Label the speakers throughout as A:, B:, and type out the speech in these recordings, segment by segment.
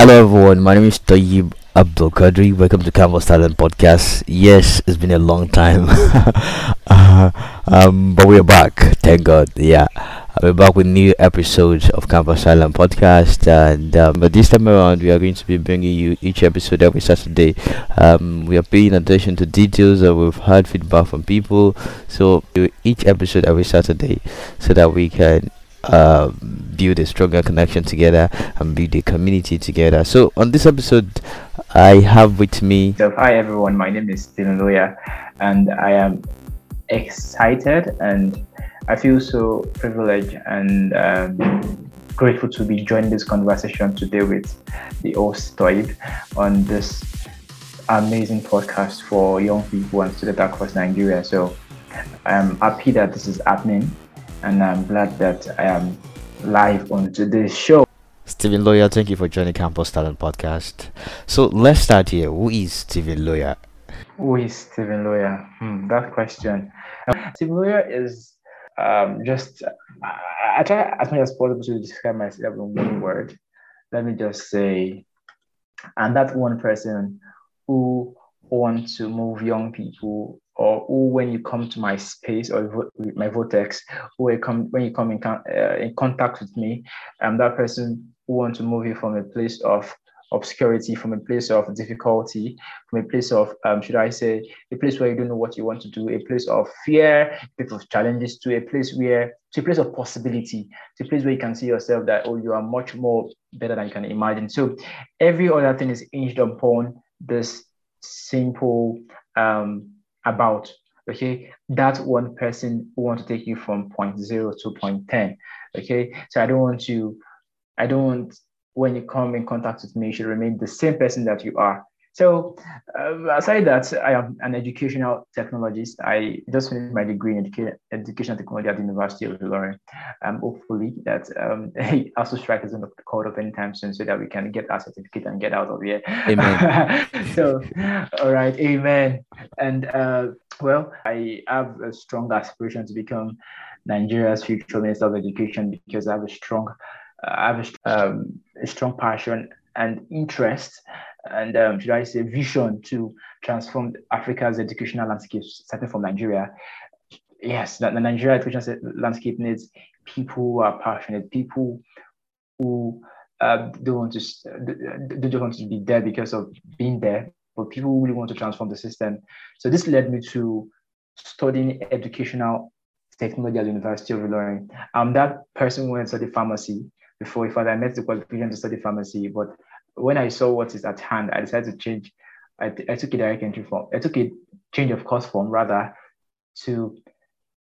A: Hello everyone, my name is Tayyib Abdul Qadri. Welcome to Campus Talent Podcast. Yes, it's been a long time, uh, um, but we're back. Thank God. Yeah, we're back with new episodes of Campus Talent Podcast, and um, but this time around we are going to be bringing you each episode every Saturday. Um, we are paying attention to details, and we've heard feedback from people. So each episode every Saturday, so that we can uh, build a stronger connection together and build a community together. So on this episode, I have with me.
B: Hi everyone, my name is Steven Loya, and I am excited and I feel so privileged and um, grateful to be joining this conversation today with the host Toyeeb on this amazing podcast for young people and students across Nigeria. So I'm happy that this is happening and I'm glad that I am live on today's show.
A: Steven Loya, thank you for joining Campus Talent Podcast. So let's start here. Who is Steven Loya?
B: Who is Steven Loya? Hmm, that question. Um, Steven Loya is um, just, I, I, try as much as possible to describe myself in one word. Let me just say, I'm that one person who wants to move young people or who, when you come to my space or my vortex, who come when you come in, uh, in contact with me, I'm that person who want to move you from a place of obscurity, from a place of difficulty, from a place of, um, should I say, a place where you don't know what you want to do, a place of fear, a place of challenges, to a place where, to a place of possibility, to a place where you can see yourself that, oh, you are much more better than you can imagine. So every other thing is hinged upon this simple um, about okay? That one person who want to take you from point zero to point 10 okay? So i don't want you i don't want when you come in contact with me you should remain the same person that you are so, uh, aside that, I am an educational technologist. I just finished my degree in educa- education technology at the University of Ilorin. Um, hopefully, that um, ASUU strike is going to be called up anytime soon so that we can get our certificate and get out of here.
A: Amen.
B: so, all right, amen. And uh, well, I have a strong aspiration to become Nigeria's future Minister of Education because I have a strong, uh, I have a, um, a strong passion and interest and um, should I say vision to transform Africa's educational landscape, starting from Nigeria. Yes, the, the Nigeria education landscape needs people who are passionate, people who uh, don't want to don't want to be there because of being there, but people who really want to transform the system. So this led me to studying educational technology at the University of Ilorin. I'm that person who went to study pharmacy before. In fact, I met the qualification to study pharmacy, but when I saw what is at hand, I decided to change. I, I took a direct entry form. I took a change of course form rather to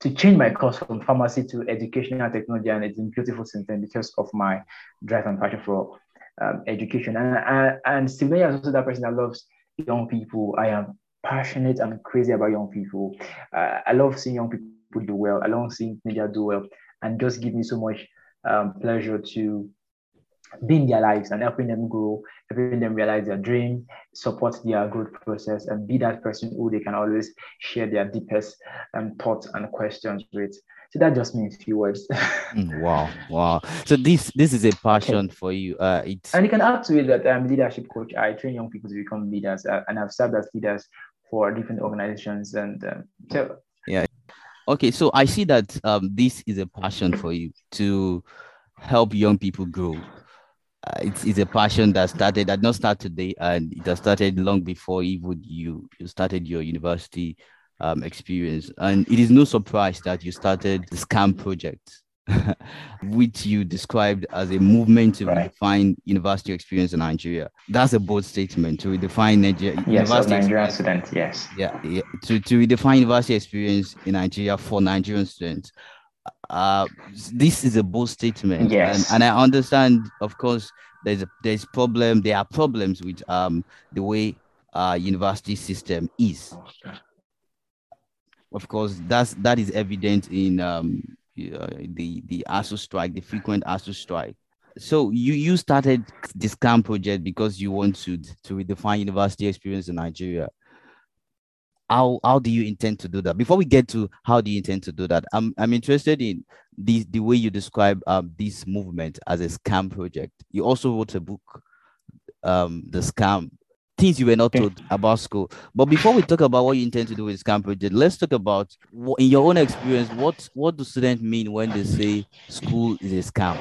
B: to change my course from pharmacy to educational technology, and it's been beautiful since then because of my drive and passion for um, education. And and, and Steve is also that person that loves young people. I am passionate and crazy about young people. Uh, I love seeing young people do well. I love seeing media do well, and just give me so much um, pleasure to being their lives and helping them grow, helping them realize their dream, support their growth process, and be that person who they can always share their deepest um, thoughts and questions with. So that just means few words.
A: mm, wow, wow. So this this is a passion okay. for you. Uh, it's...
B: And you can add to it that I'm leadership coach. I train young people to become leaders, uh, and I've served as leaders for different organizations. And um, so
A: yeah. Okay, so I see that um, this is a passion for you to help young people grow it's, it's a passion that started that not start today and it has started long before even you you started your university um, experience and it is no surprise that you started the scam project which you described as a movement to right. redefine university experience in Nigeria. That's a bold statement to redefine Nigeria.
B: Yes, university Nigerian students. Yes.
A: Yeah, yeah. To, to redefine university experience in Nigeria for Nigerian students uh, this is a bold statement.
B: Yes.
A: And, and I understand, of course, there's a, there's problem. There are problems with um the way uh university system is. Of course, that's that is evident in um uh, the the ASUU strike, the frequent ASUU strike. So you you started this scam project because you want to to redefine university experience in Nigeria how how do you intend to do that before we get to how do you intend to do that i'm i'm interested in the the way you describe um this movement as a scam project you also wrote a book um the scam things you were not told about school. But before we talk about what you intend to do with Scam Project, let's talk about in your own experience, what what do students mean when they say school is a scam?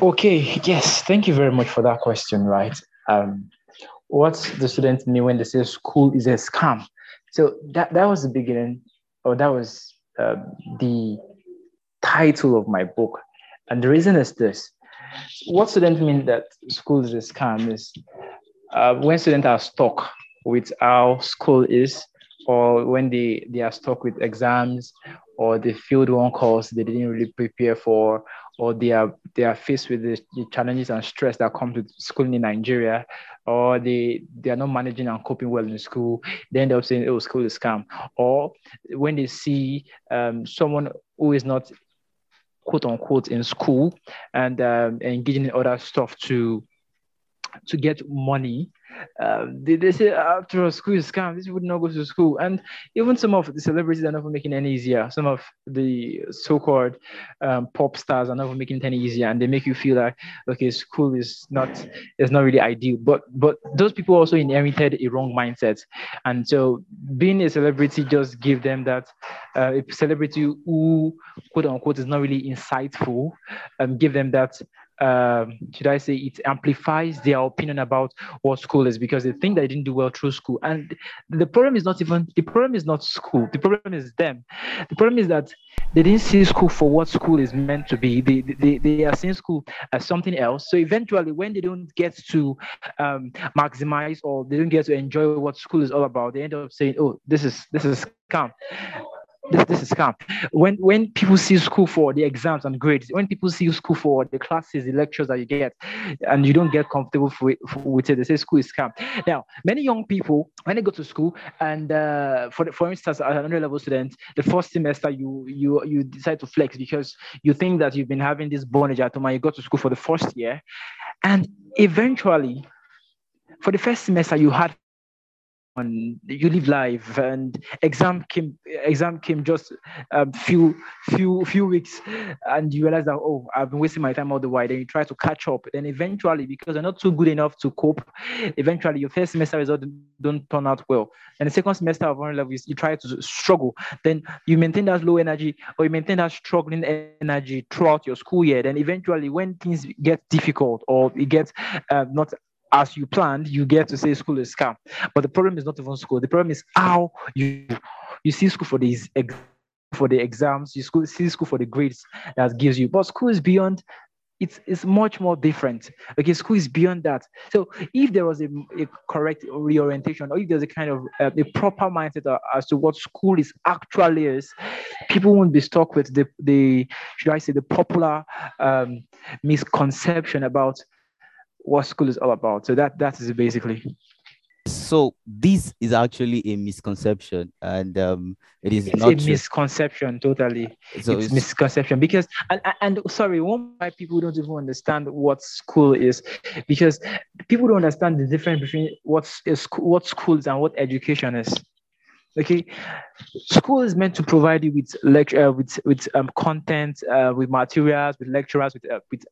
B: Okay, yes, thank you very much for that question. Right, um, what the students mean when they say school is a scam? So that that was the beginning, or that was uh, the title of my book, and the reason is this: what students mean that school is scam is uh, when students are stuck with how school is, or when they, they are stuck with exams, or they failed one course they didn't really prepare for, or they are they are faced with the, the challenges and stress that come with schooling in Nigeria, or they they are not managing and coping well in school, they end up saying, "Oh, school is scam." Or when they see um, someone who is not quote unquote in school and um, engaging in other stuff to to get money. Uh, they, they say after school is scam, this would not go to school. And even some of the celebrities are not making any easier. Some of the so-called um, pop stars are not making it any easier, and they make you feel like okay, school is not is not really ideal. But but those people also inherited a wrong mindset, and so being a celebrity just give them that uh, a celebrity who quote unquote is not really insightful, um, give them that um, should I say, it amplifies their opinion about what school is because they think they didn't do well through school. And the problem is not even, the problem is not school. The problem is them. The problem is that they didn't see school for what school is meant to be. They, they, they are seeing school as something else. So eventually, when they don't get to um, maximize or they don't get to enjoy what school is all about, they end up saying, oh, this is, this is scam this, this is scam. When when people see school for the exams and grades, when people see school for the classes, the lectures that you get, and you don't get comfortable with, with it, they say school is scam. Now, many young people when they go to school, and uh, for the, for instance, as an under level student, the first semester you you you decide to flex because you think that you've been having this bondage at home, and you go to school for the first year, and eventually, for the first semester, you had and you live life. And exam came exam came just a um, few few few weeks. And you realize that oh i've been wasting my time all the while. Then you try to catch up. Then eventually because you're not too good enough to cope eventually your first semester results don't turn out well. And the second semester of one level you, you try to struggle. Then you maintain that low energy or you maintain that struggling energy throughout your school year. Then eventually when things get difficult or it gets uh, not as you planned, you get to say school is scam. But the problem is not even school. The problem is how you you see school for these for the exams, you school, see school for the grades that gives you. But school is beyond. It's, it's much more different. Okay, school is beyond that. So if there was a, a correct reorientation, or if there's a kind of uh, a proper mindset as to what school is actually is, people won't be stuck with the the should I say the popular um, misconception about what school is all about. So that that is basically.
A: So this is actually a misconception, and um, it is
B: it's
A: not
B: a misconception. Totally, so it's, it's, misconception because and, and sorry, one why people don't even understand what school is because people don't understand the difference between what is what schools and what education is. Okay, school is meant to provide you with lecture, uh, with with um, content, uh, with materials, with lecturers, with uh, with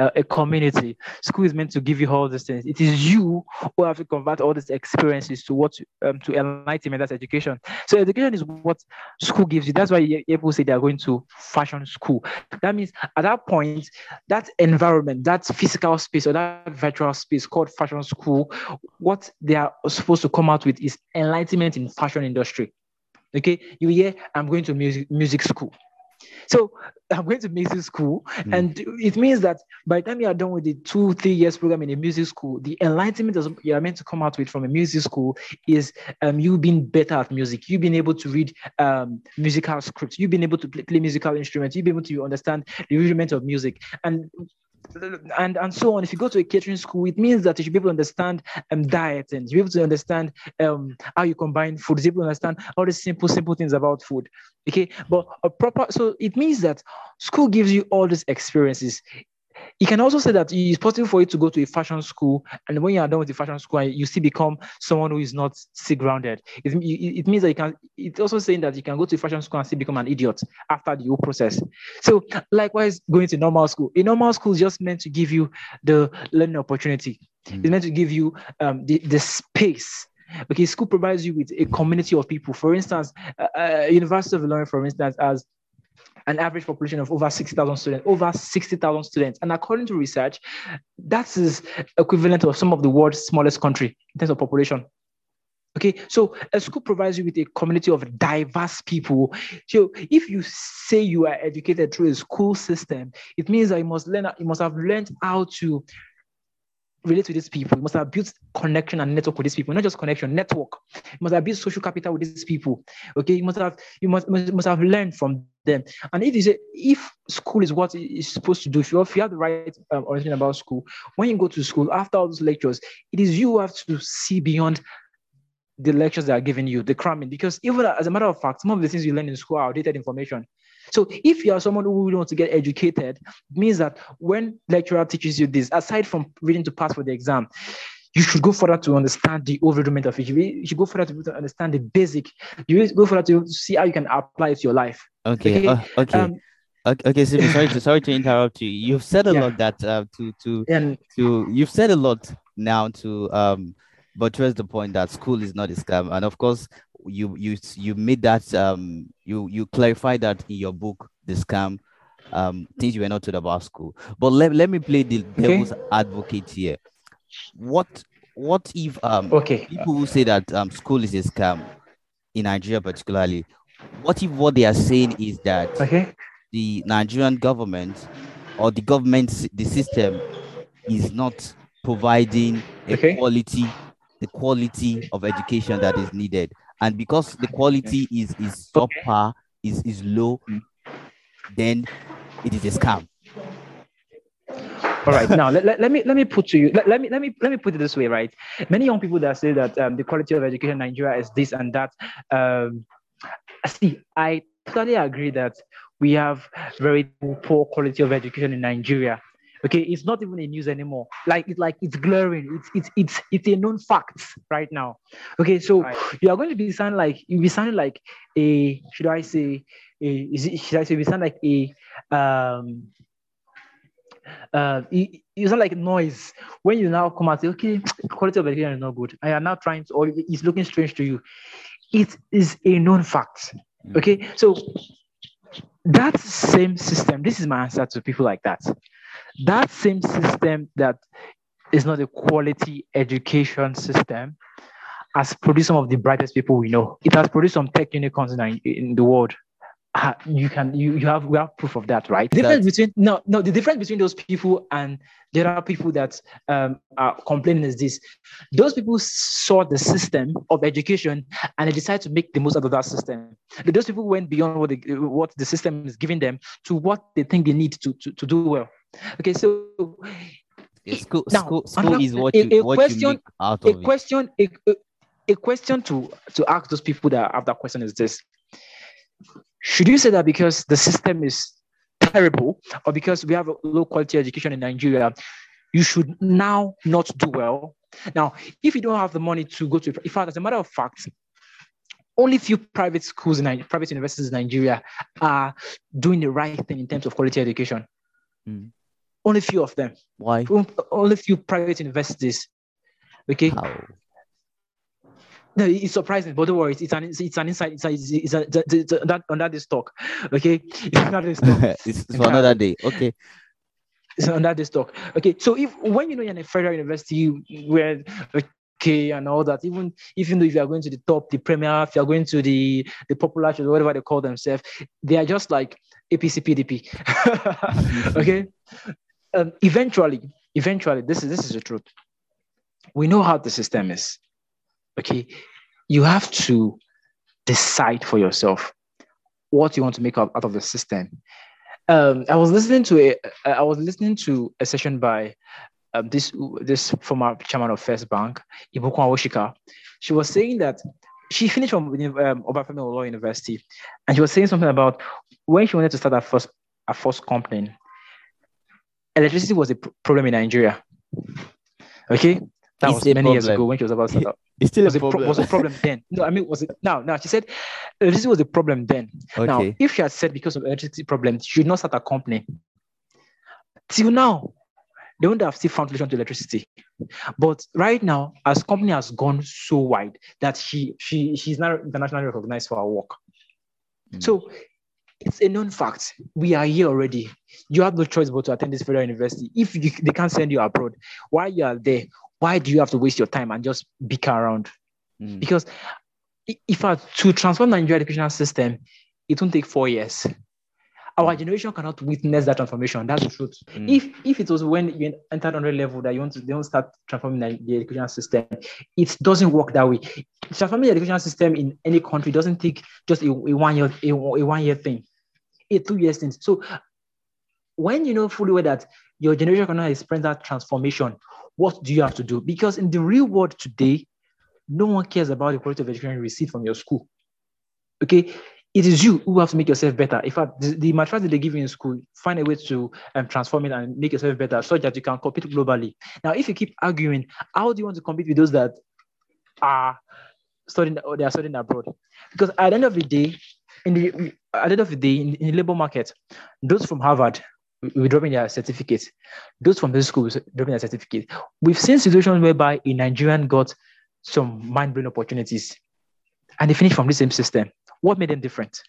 B: uh, a community. School is meant to give you all these things. It is you who have to convert all these experiences to what um, to enlightenment. That's education. So education is what school gives you. That's why people say they are going to fashion school. That means at that point, that environment, that physical space or that virtual space called fashion school, what they are supposed to come out with is enlightenment in fashion industry industry. Okay, you hear I'm going to music music school. So I'm going to music school, mm. and it means that by the time you are done with the two, three years program in a music school, the enlightenment you are meant to come out with from a music school is um, you being better at music, you being able to read um, musical scripts, you being able to play, play musical instruments, you being able to understand the rudiment of music, and and and so on. If you go to a catering school, it means that you should be able to understand um diet and you be able to understand um how you combine food, you able to understand all the simple simple things about food. Okay, but a proper so it means that school gives you all these experiences you can also say that it's possible for you to go to a fashion school, and when you are done with the fashion school, you still become someone who is not still grounded. It, it, means that you can. It's also saying that you can go to a fashion school and still become an idiot after the whole process. So, likewise, going to normal school. A normal school is just meant to give you the learning opportunity. Mm. It's meant to give you um, the, the space. Okay, school provides you with a community of people. For instance, uh, uh, University of Ilorin, for instance, has an average population of over 60,000 students, over 60,000 students. And according to research, that is equivalent of some of the world's smallest country in terms of population. Okay, so a school provides you with a community of diverse people. So if you say you are educated through a school system, it means that you must learn, you must have learned how to relate to these people. You must have built connection and network with these people, not just connection, network. You must have built social capital with these people. Okay, you must have you must must, must have learned from them. And if you say if school is what it's supposed to do, if you have, if you have the right um, understanding about school, when you go to school after all those lectures, it is you who have to see beyond the lectures they are giving you, the cramming. Because even as a matter of fact, some of the things you learn in school are outdated information. So if you are someone who really wants to get educated, means that when lecturer teaches you this, aside from reading to pass for the exam, you should go further to understand the overall of it. You should go further to understand the basic. You go further to see how you can apply it to your life.
A: Okay. Okay. Uh, okay. Um, okay, okay so sorry to sorry to interrupt you. You've said a yeah. lot that uh, to to and, to you've said a lot now to um but buttress the point that school is not a scam, and of course you you you made that um you you clarify that in your book the scam um things you were not told about school but let, let me play the okay. devil's advocate here what what if um
B: okay
A: people who say that um school is a scam in nigeria particularly what if what they are saying is that
B: okay
A: the nigerian government or the government the system is not providing a okay. quality the quality of education that is needed and because the quality is is subpar, is is low, then it is a scam.
B: All right, now let, let, let, me let me put to you let, let me let me let me put it this way, right? Many young people that say that um, the quality of education in Nigeria is this and that. Um, see, I totally agree that we have very poor quality of education in Nigeria. Okay, it's not even a news anymore. Like it's like it's glaring. It's it's it's it's a known fact right now. Okay, so right. you are going to be sounding like you be sounding like a should I say a is it should I say we sound like a um uh it, it's not like noise when you now come out say okay quality of education is not good I am now trying to or it's looking strange to you it is a known fact mm. okay so that same system this is my answer to people like that that same system that is not a quality education system has produced some of the brightest people we know. It has produced some tech unicorns in, in the world. You can you, you have we have proof of that, right? The difference between no no the difference between those people and there are people that um, are complaining is this: those people saw the system of education and they decided to make the most out of that system. Those people went beyond what the, what the system is giving them to what they think they need to to, to do well. Okay, so
A: school, now, school, school is what you, a, a what question, you make out of
B: a question, a, a question to to ask those people that have that question is this: Should you say that because the system is terrible, or because we have a low quality education in Nigeria, you should now not do well? Now, if you don't have the money to go to, in fact, as a matter of fact, only few private schools and private universities in Nigeria are doing the right thing in terms of quality education. Mm. Only few of them.
A: Why?
B: Only a few private universities. Okay. How? No, it's surprising, but don't worry. It's an it's an insight. It's, a, it's, a, it's, a, it's that on that talk. Okay,
A: it's another talk. it's for another day. Okay.
B: It's on that this talk. Okay, so if when you know you're in a federal university where okay and all that, even even though if you are going to the top, the premier, if you are going to the the popular or whatever they call themselves, they are just like APC PDP. okay, um, eventually, eventually, this is this is the truth. We know how the system is. Okay, you have to decide for yourself what you want to make out, out of the system. Um, I was listening to a I was listening to a session by um, this this former chairman of First Bank, Ibukun Awosika. She was saying that she finished from um, Obafemi Awolowo University, and she was saying something about when she wanted to start her first her first company, electricity was a pr- problem in Nigeria. Okay, that was many problem. years ago when she was about to start.
A: It's still
B: was
A: a problem.
B: Pro- was a problem then. No, I mean, was it now? Now she said this was a problem then. Okay. Now, if she had said because of electricity problem, she should not start a company. Till now, they wouldn't have still found solution to electricity. But right now, as company has gone so wide that she she she's now internationally recognized for her work. Mm. So it's a known fact. We are here already. You have no choice but to attend this federal university. If you, they can't send you abroad, while you are there, why do you have to waste your time and just bicker around? Mm. Because if I to transform the Nigerian educational system, it won't take four years. Our generation cannot witness that transformation. That's the truth. Mm. If if it was when you entered on a level that you want to they don't start transforming the, the educational system, it doesn't work that way. Transforming the educational system in any country doesn't take just a, a one year a, a one year thing, a two years thing. So when you know fully well that your generation cannot experience that transformation, what do you have to do? Because in the real world today, no one cares about the quality of education you receive from your school. Okay, it is you who have to make yourself better. In fact, the, the materials that they give you in school, find a way to um, transform it and make yourself better so that you can compete globally. Now, if you keep arguing, how do you want to compete with those that are studying or they are studying abroad? Because at the end of the day, in the at the end of the day, in, in the labor market, those from Harvard we dropping their certificate. Those from this school dropping their certificate. We've seen situations whereby a Nigerian got some mind-blowing opportunities and they finished from the same system. What made them different?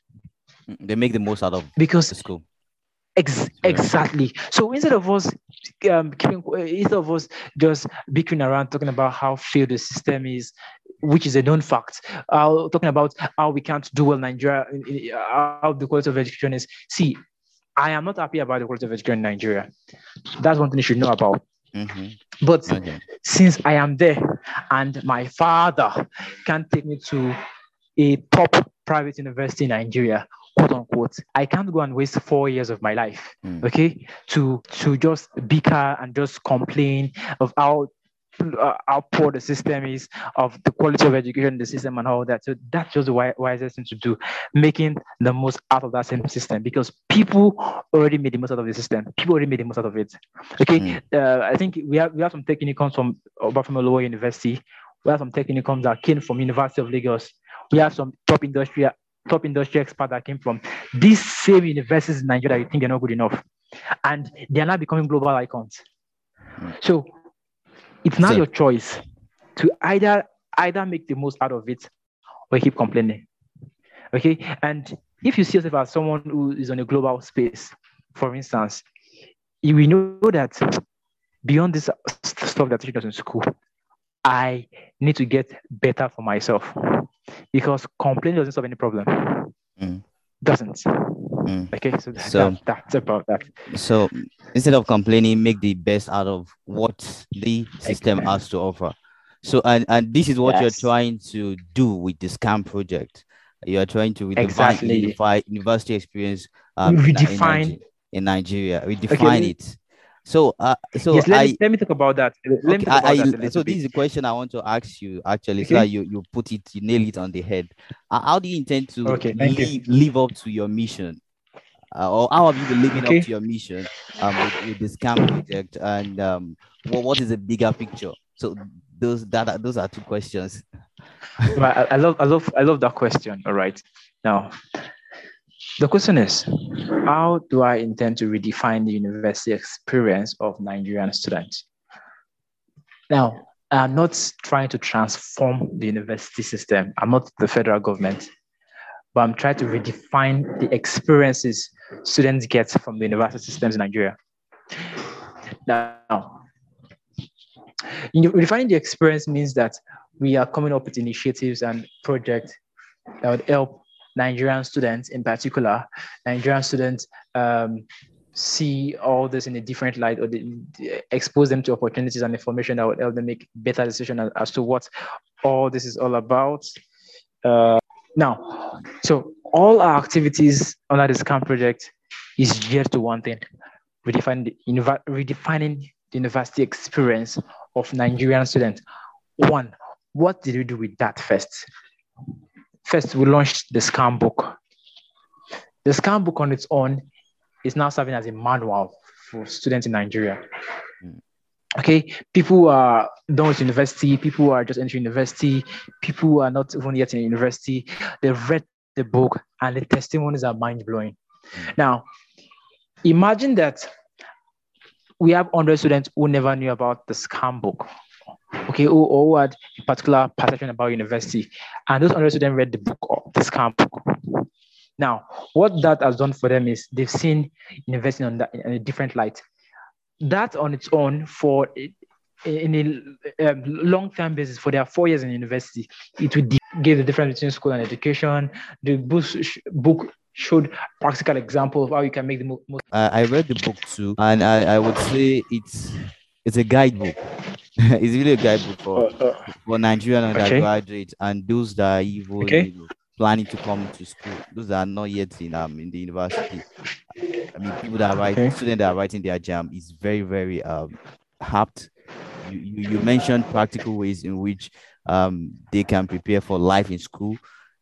A: They make the most out of
B: because
A: the school.
B: Ex- exactly. So instead of us um, keeping, instead of us just bickering around talking about how failed the system is, which is a known fact, uh, talking about how we can't do well in Nigeria, how the quality of education is. See, I am not happy about the quality of education in Nigeria. That's one thing you should know about. Mm-hmm. But okay. since I am there and my father can't take me to a top private university in Nigeria, quote unquote, I can't go and waste four years of my life, mm. okay, to to just bicker and just complain of how uh, how poor the system is, of the quality of education in the system, and all that. So that's just the wisest thing to do, making the most out of that same system because people already made the most out of the system. People already made the most out of it. Okay, mm. uh, I think we have we have some technicals from from a lower university. We have some technicals that came from University of Lagos. We have some top industry top industry experts that came from these same universities in Nigeria. You think they're not good enough, and they are now becoming global icons. Mm. So it's now so, your choice to either either make the most out of it or keep complaining. Okay. And if you see yourself as someone who is on a global space, for instance, you will know that beyond this stuff that teaches in school, I need to get better for myself because complaining doesn't solve any problem. Mm. Doesn't. Mm. Okay, so, so that, that's about that.
A: So instead of complaining, make the best out of what the system has to offer. So and and this is what yes. you're trying to do with the scam project. You are trying to redefine exactly. unify university experience
B: um, redefine
A: in, Nigeria. Redefine okay. it. So, uh, so
B: yes, let, I, me, let me talk about that. Let okay,
A: about I, that so bit. this is a question I want to ask you actually, okay. so that you, you put it, you nail it on the head. Uh, how do you intend to okay, live, live up to your mission? Uh, or how have you been living okay. up to your mission um, with, with this scam project? And um, what, what is the bigger picture? So those that those are two questions.
B: I, I love i love i love that question. All right. Now the question is how do i intend to redefine the university experience of nigerian students? Now i'm not trying to transform the university system. I'm not the federal government but I'm trying to redefine the experiences students get from the university systems in Nigeria. Now, refining the experience means that we are coming up with initiatives and projects that would help Nigerian students, in particular, Nigerian students um, see all this in a different light or expose them to opportunities and information that would help them make better decisions as, as to what all this is all about. Uh, now, so all our activities under this scam project is geared to one thing, redefining the, redefining the university experience of Nigerian students. One, what did we do with that first? First, we launched the scam book. The scam book on its own is now serving as a manual for students in Nigeria. Okay, people are done with university, people who are just entering university, people who are not even yet in university, they've read the book and the testimonies are mind blowing. Now, imagine that we have 100 students who never knew about the scam book okay, who, who had a particular perception about university, and those 100 students read the book, the scam book. Now, what that has done for them is they've seen investing on that in a different light. That on its own, for in a um, long-term basis, for their four years in university, it would give the difference between school and education. The book, book showed practical example of how you can make the most.
A: I read the book too, and I, I would say it's it's a guidebook. it's really a guidebook for uh, uh, for Nigerian undergraduates okay. and those that are even okay. you know, planning to come to school. Those that are not yet in um in the university. I mean, people that are writing, okay. students that are writing their JAMB is very very um apt. You, you mentioned practical ways in which um they can prepare for life in school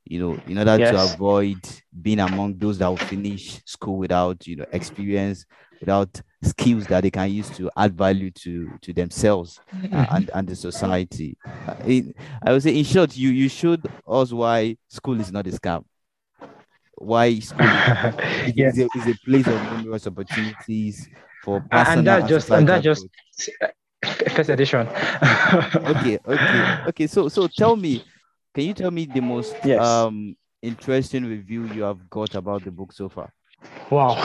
A: you know, in order yes. to avoid being among those that will finish school without, you know, experience, without skills that they can use to add value to to themselves mm-hmm. and, and the society. Uh, in, I would say, in short, you you showed us why school is not a scam. Why school is, yes. is, a, is a place of numerous opportunities for
B: and that just and that just first edition.
A: okay, okay, okay. So so tell me can you tell me the most yes. um interesting review you have got about the book so far?
B: Wow,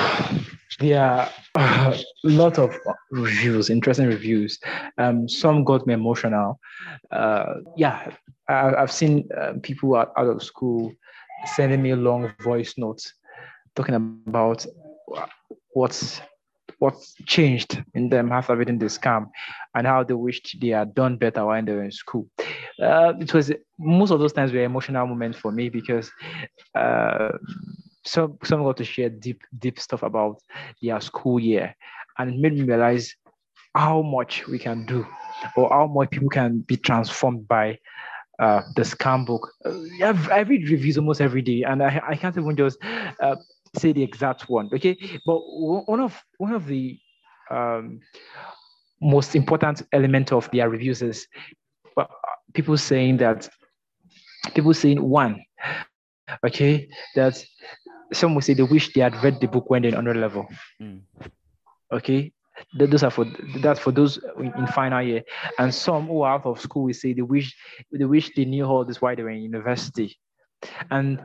B: yeah, a lot of reviews, interesting reviews. Um, some got me emotional. Uh, yeah, I, have seen uh, people out, out of school sending me long voice notes talking about what's what's changed in them after reading the scam and how they wished they had done better while they were in school. Uh, it was most of those times were emotional moments for me because uh, some some got to share deep deep stuff about their school year, and it made me realize how much we can do or how much people can be transformed by uh, the scam book. Uh, I read reviews almost every day, and I, I can't even just uh, say the exact one. Okay, but one of one of the um, most important element of their reviews is people saying that people saying one, okay, that some will say they wish they had read the book when they're on the level. Mm. Okay, those are for that's for those in final year, and some who are out of school will say they wish they wish they knew all this while they were in university, and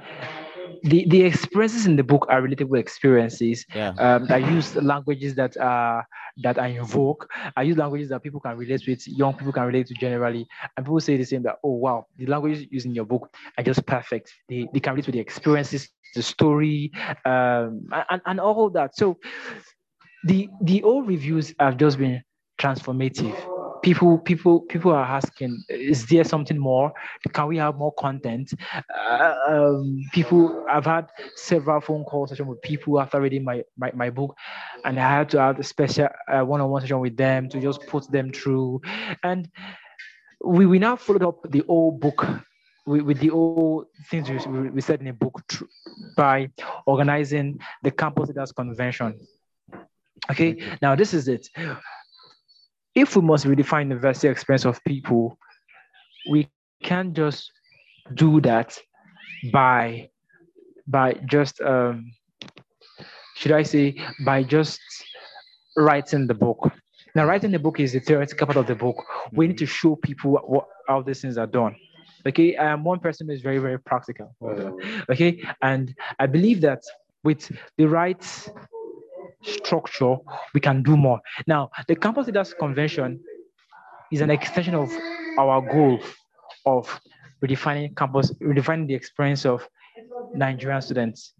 B: the the experiences in the book are relatable experiences. Yeah. Um, I use languages that are that I invoke. I use languages that people can relate with, young people can relate to generally, and people say the same that oh wow, the languages used in your book are just perfect. They they can relate to the experiences, the story, um, and and all that. So the the old reviews have just been transformative people people people are asking is there something more? Can we have more content? Uh, um, people i've had several phone calls session with people after reading my, my, my book and i had to have a special uh, one-on-one session with them to just put them through. And we, we now followed up the old book with, the old things we, we said in a book by organizing the campus leaders convention. Okay now this is it if we must redefine the university experience of people, we can't just do that by by just um, should I say by just writing the book. Now, writing the book is the theoretical part of the book. We need to show people what, how these things are done. Okay, I am one person who is very, very practical. Okay, and I believe that with the right structure, we can do more. Now, the Campus Leaders Convention is an extension of our goal of redefining campus, redefining the experience of Nigerian students.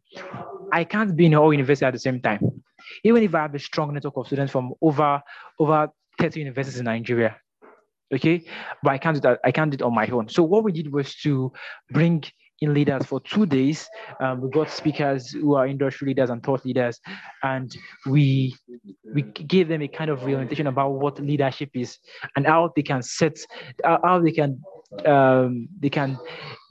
B: I can't be in all university at the same time. Even if I have a strong network of students from over over 30 universities in Nigeria. Okay, but I can't do that. I can't do it on my own. So what we did was to bring in leaders for two days. Um, we got speakers who are industry leaders and thought leaders, and we we gave them a kind of orientation about what leadership is and how they can set how they can um, they can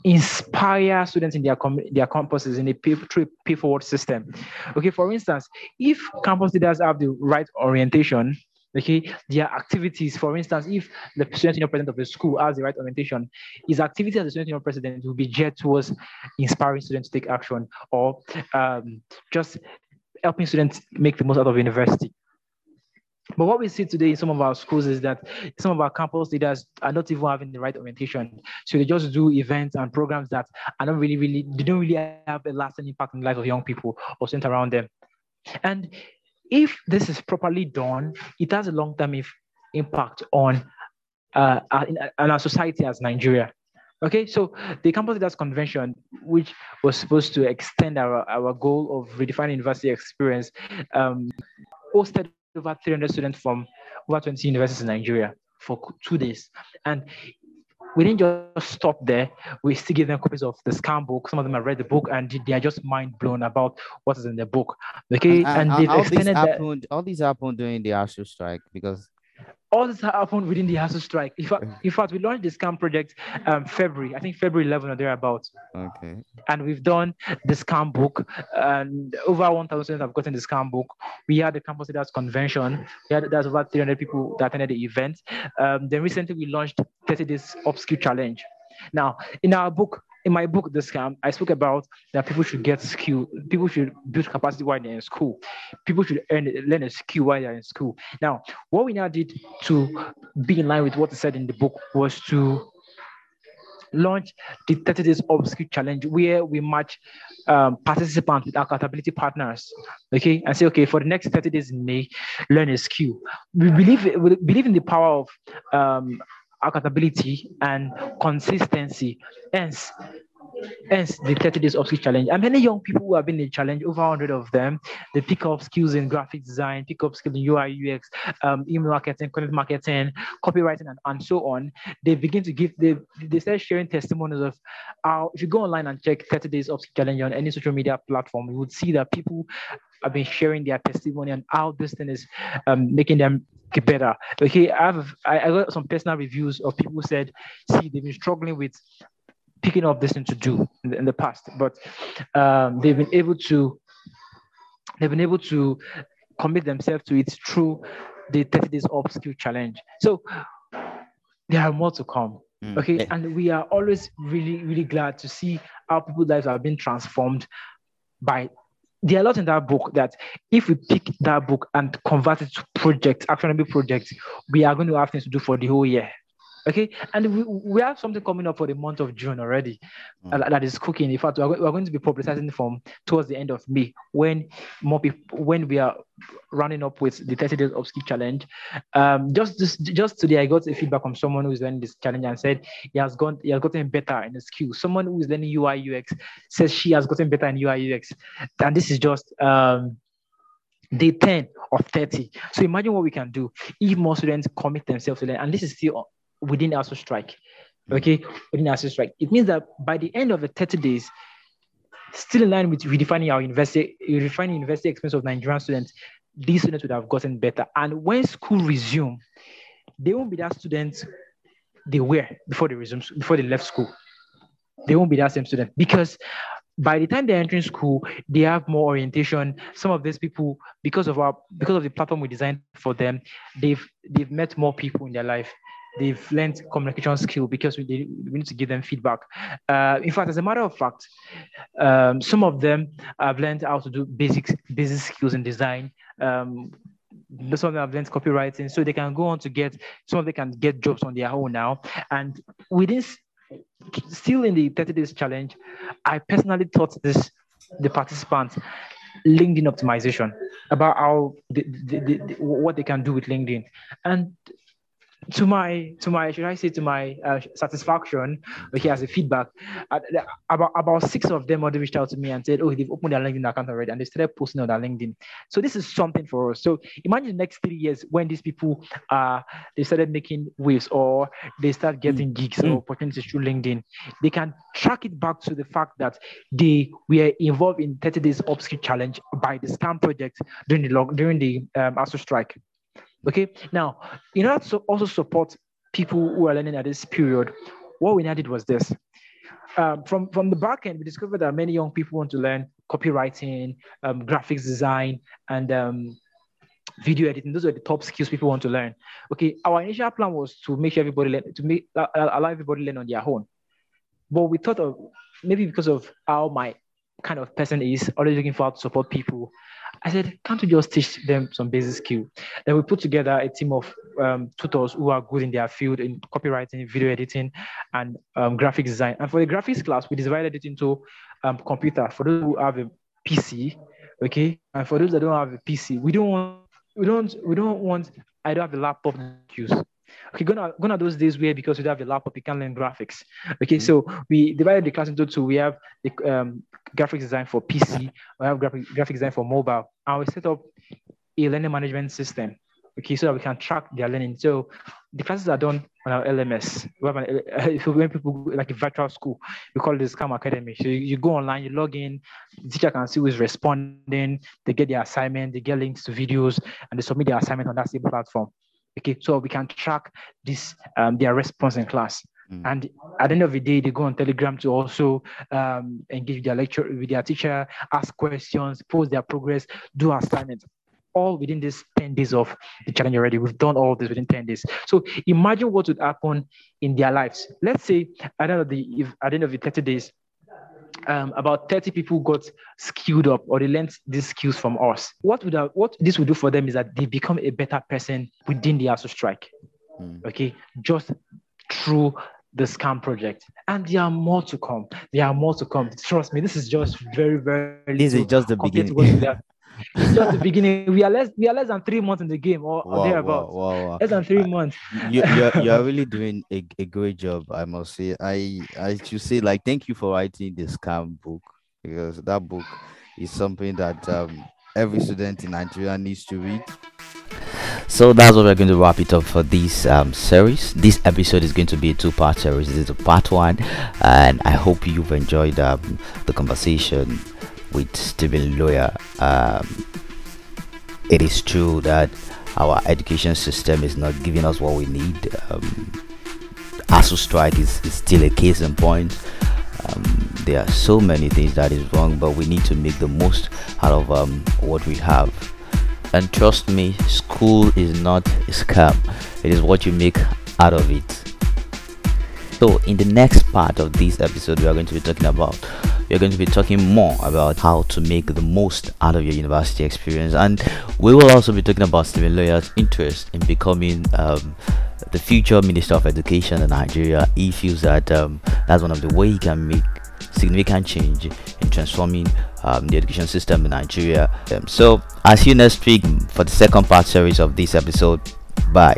B: inspire students in their com- their campuses in a pay, pay forward system. Okay, for instance, if campus leaders have the right orientation okay their activities for instance if the student union president of the school has the right orientation his activity as a student union president will be geared towards inspiring students to take action or um, just helping students make the most out of university But what we see today in some of our schools is that some of our campus leaders are not even having the right orientation. So they just do events and programs that are not really, really, they don't really have a lasting impact on the life of young people or center around them. And if this is properly done, it has a long-term impact on uh, in, in our society as Nigeria. Okay, so the Campus Leaders Convention, which was supposed to extend our, our goal of redefining university experience, um, hosted over 300 students from over 20 universities in Nigeria for two days. And we didn't just stop there. We still give them copies of the scam book. Some of them have read the book and they are just mind blown about what is in the book. Okay, and,
A: and, and they've all extended these happened, all these happened during the ASUU strike because
B: all this happened within the ASUU strike. In fact, in fact, we launched the scam project um February, I think February 11 or thereabouts.
A: Okay.
B: And we've done the scam book, and over 1,000 students have gotten the scam book. We had the campus leaders convention. We had there's over 300 people that attended the event. Um, then recently we launched 30 days upskill challenge. Now, in our book, in my book, The Scam, I spoke about that people should get skill, people should build capacity while they're in school. People should earn, learn a skill while they're in school. Now, what we now did to be in line with what I said in the book was to launch the 30 days upskill challenge where we match um, participants with accountability partners okay and say okay for the next 30 days in may learn a skill we believe we believe in the power of um, accountability and consistency. Hence, hence the 30 days upskill challenge. And many young people who have been in the challenge, over 100 of them, they pick up skills in graphic design, pick up skills in UI, UX, um, email marketing, content marketing, copywriting, and, and so on. They begin to give, they, they start sharing testimonies of how, if you go online and check 30 days upskill challenge on any social media platform, you would see that people have been sharing their testimony and how this thing is um, making them get better. Okay, I have I, I got some personal reviews of people who said, see, they've been struggling with picking up this thing to do in the, in the past, but um, they've been able to they've been able to commit themselves to it through the 30 days upskill challenge. So there are more to come. Mm. Okay, and we are always really, really glad to see how people's lives are being transformed by there are a lot in that book that if we pick that book and convert it to projects, actionable projects, we are going to have things to do for the whole year. Okay, and we, we have something coming up for the month of June already mm. uh, that is cooking. In fact, we're, we're going to be publicizing from towards the end of May when more people when we are running up with the 30 days upskill challenge. Um, just, just just today, I got a feedback from someone who is learning this challenge and said he has gone he has gotten better in the skill. Someone who is learning UI UX says she has gotten better in UI UX, and this is just um day 10 of 30. So imagine what we can do if more students commit themselves to learn, and this is still within ASUU strike. Hmm. Okay, within ASUU strike. It means that by the end of the 30 days, still in line with redefining our university, redefining university experience of Nigerian students, these students would have gotten better. And when school resume, they won't be that students they were before they resume before they left school. They won't be that same student because by the time they're entering school, they have more orientation. Some of these people, because of our because of the platform we designed for them, they've they've met more people in their life they've learned communication skill because we, we need to give them feedback. Uh, in fact, as a matter of fact, um, some of them have learned how to do basic business skills in design. Um, some of them have learned copywriting, so they can go on to get some of them can get jobs on their own now. And within still in the 30 days challenge, I personally taught this the participants LinkedIn optimization about how the, the, the, what they can do with LinkedIn. And to my to my should I say to my uh, satisfaction, he has a feedback. Uh, about about six of them already reached out to me and said, "Oh, they've opened their LinkedIn account already, and they started posting on their LinkedIn." So this is something for us. So imagine the next three years when these people uh they started making waves or they start getting mm. gigs mm. or opportunities through LinkedIn, they can track it back to the fact that they were involved in 30 days upskill challenge by the scam project during the long during the um, ASUU strike. Okay, now in order to also support people who are learning at this period, what we needed was this. Um, from from the back end, we discovered that many young people want to learn copywriting, um, graphics design, and um, video editing. Those are the top skills people want to learn. Okay, our initial plan was to make sure everybody learn, to make allow everybody learn on their own. But we thought of maybe because of how my kind of person is always looking for to support people I said, can't we just teach them some basic skill? Then we put together a team of um, tutors who are good in their field in copywriting, video editing, and um, graphic design. And for the graphics class, we divided it into um, computer for those who have a PC, okay, and for those that don't have a PC, we don't want we don't we don't want I don't have a laptop to use. Okay, gonna gonna those days where because we have a laptop, you can learn graphics. Okay, mm-hmm. so we divided the class into two. We have the um, graphics design for PC, we have graphic graphic design for mobile, and we set up a learning management system. Okay, so that we can track their learning. So the classes are done on our LMS. We have an, uh, when people go, like a virtual school, we call it Scam Academy. So you, you, go online, you log in, the teacher can see who is responding, they get their assignment, they get links to videos, and they submit their assignment on that same platform. Okay, so we can track this um, their response in class. Mm. And at the end of the day, they go on Telegram to also um, engage with their lecture with their teacher, ask questions, post their progress, do assignments all within these 10 days of the challenge already. We've done all this within 10 days. So imagine what would happen in their lives. Let's say at the end of the, if, at the, end of the 30 days, um, about 30 people got skilled up or they learned these skills from us. What would have, what this would do for them is that they become a better person within the ASUU strike. Mm. Okay, just through the scam project and there are more to come there are more to come trust me this is just very very
C: this is just the beginning
B: it's just the beginning. We are less we are less than three months in the game or, wow, or thereabouts. Wow, wow, wow. Less than three months.
C: You you're, you're really doing a, a great job, I must say. I I should say like thank you for writing the scam book because that book is something that um, every student in Nigeria needs to read. So that's what we're going to wrap it up for this um, series. This episode is going to be a two-part series. This is a part one, and I hope you've enjoyed um, the conversation with Steven Loya. Um, it is true that our education system is not giving us what we need. Um, ASUU strike is, is still a case in point. Um, there are so many things that is wrong, but we need to make the most out of um, what we have. And trust me, school is not a scam. It is what you make out of it. So, in the next part of this episode, we are going to be talking about we're going to be talking more about how to make the most out of your university experience and we will also be talking about Steven Loya's interest in becoming um, the future Minister of Education in Nigeria. He feels that um, that's one of the way he can make significant change in transforming um, the education system in Nigeria. Um, so, I'll see you next week for the second part series of this episode. Bye.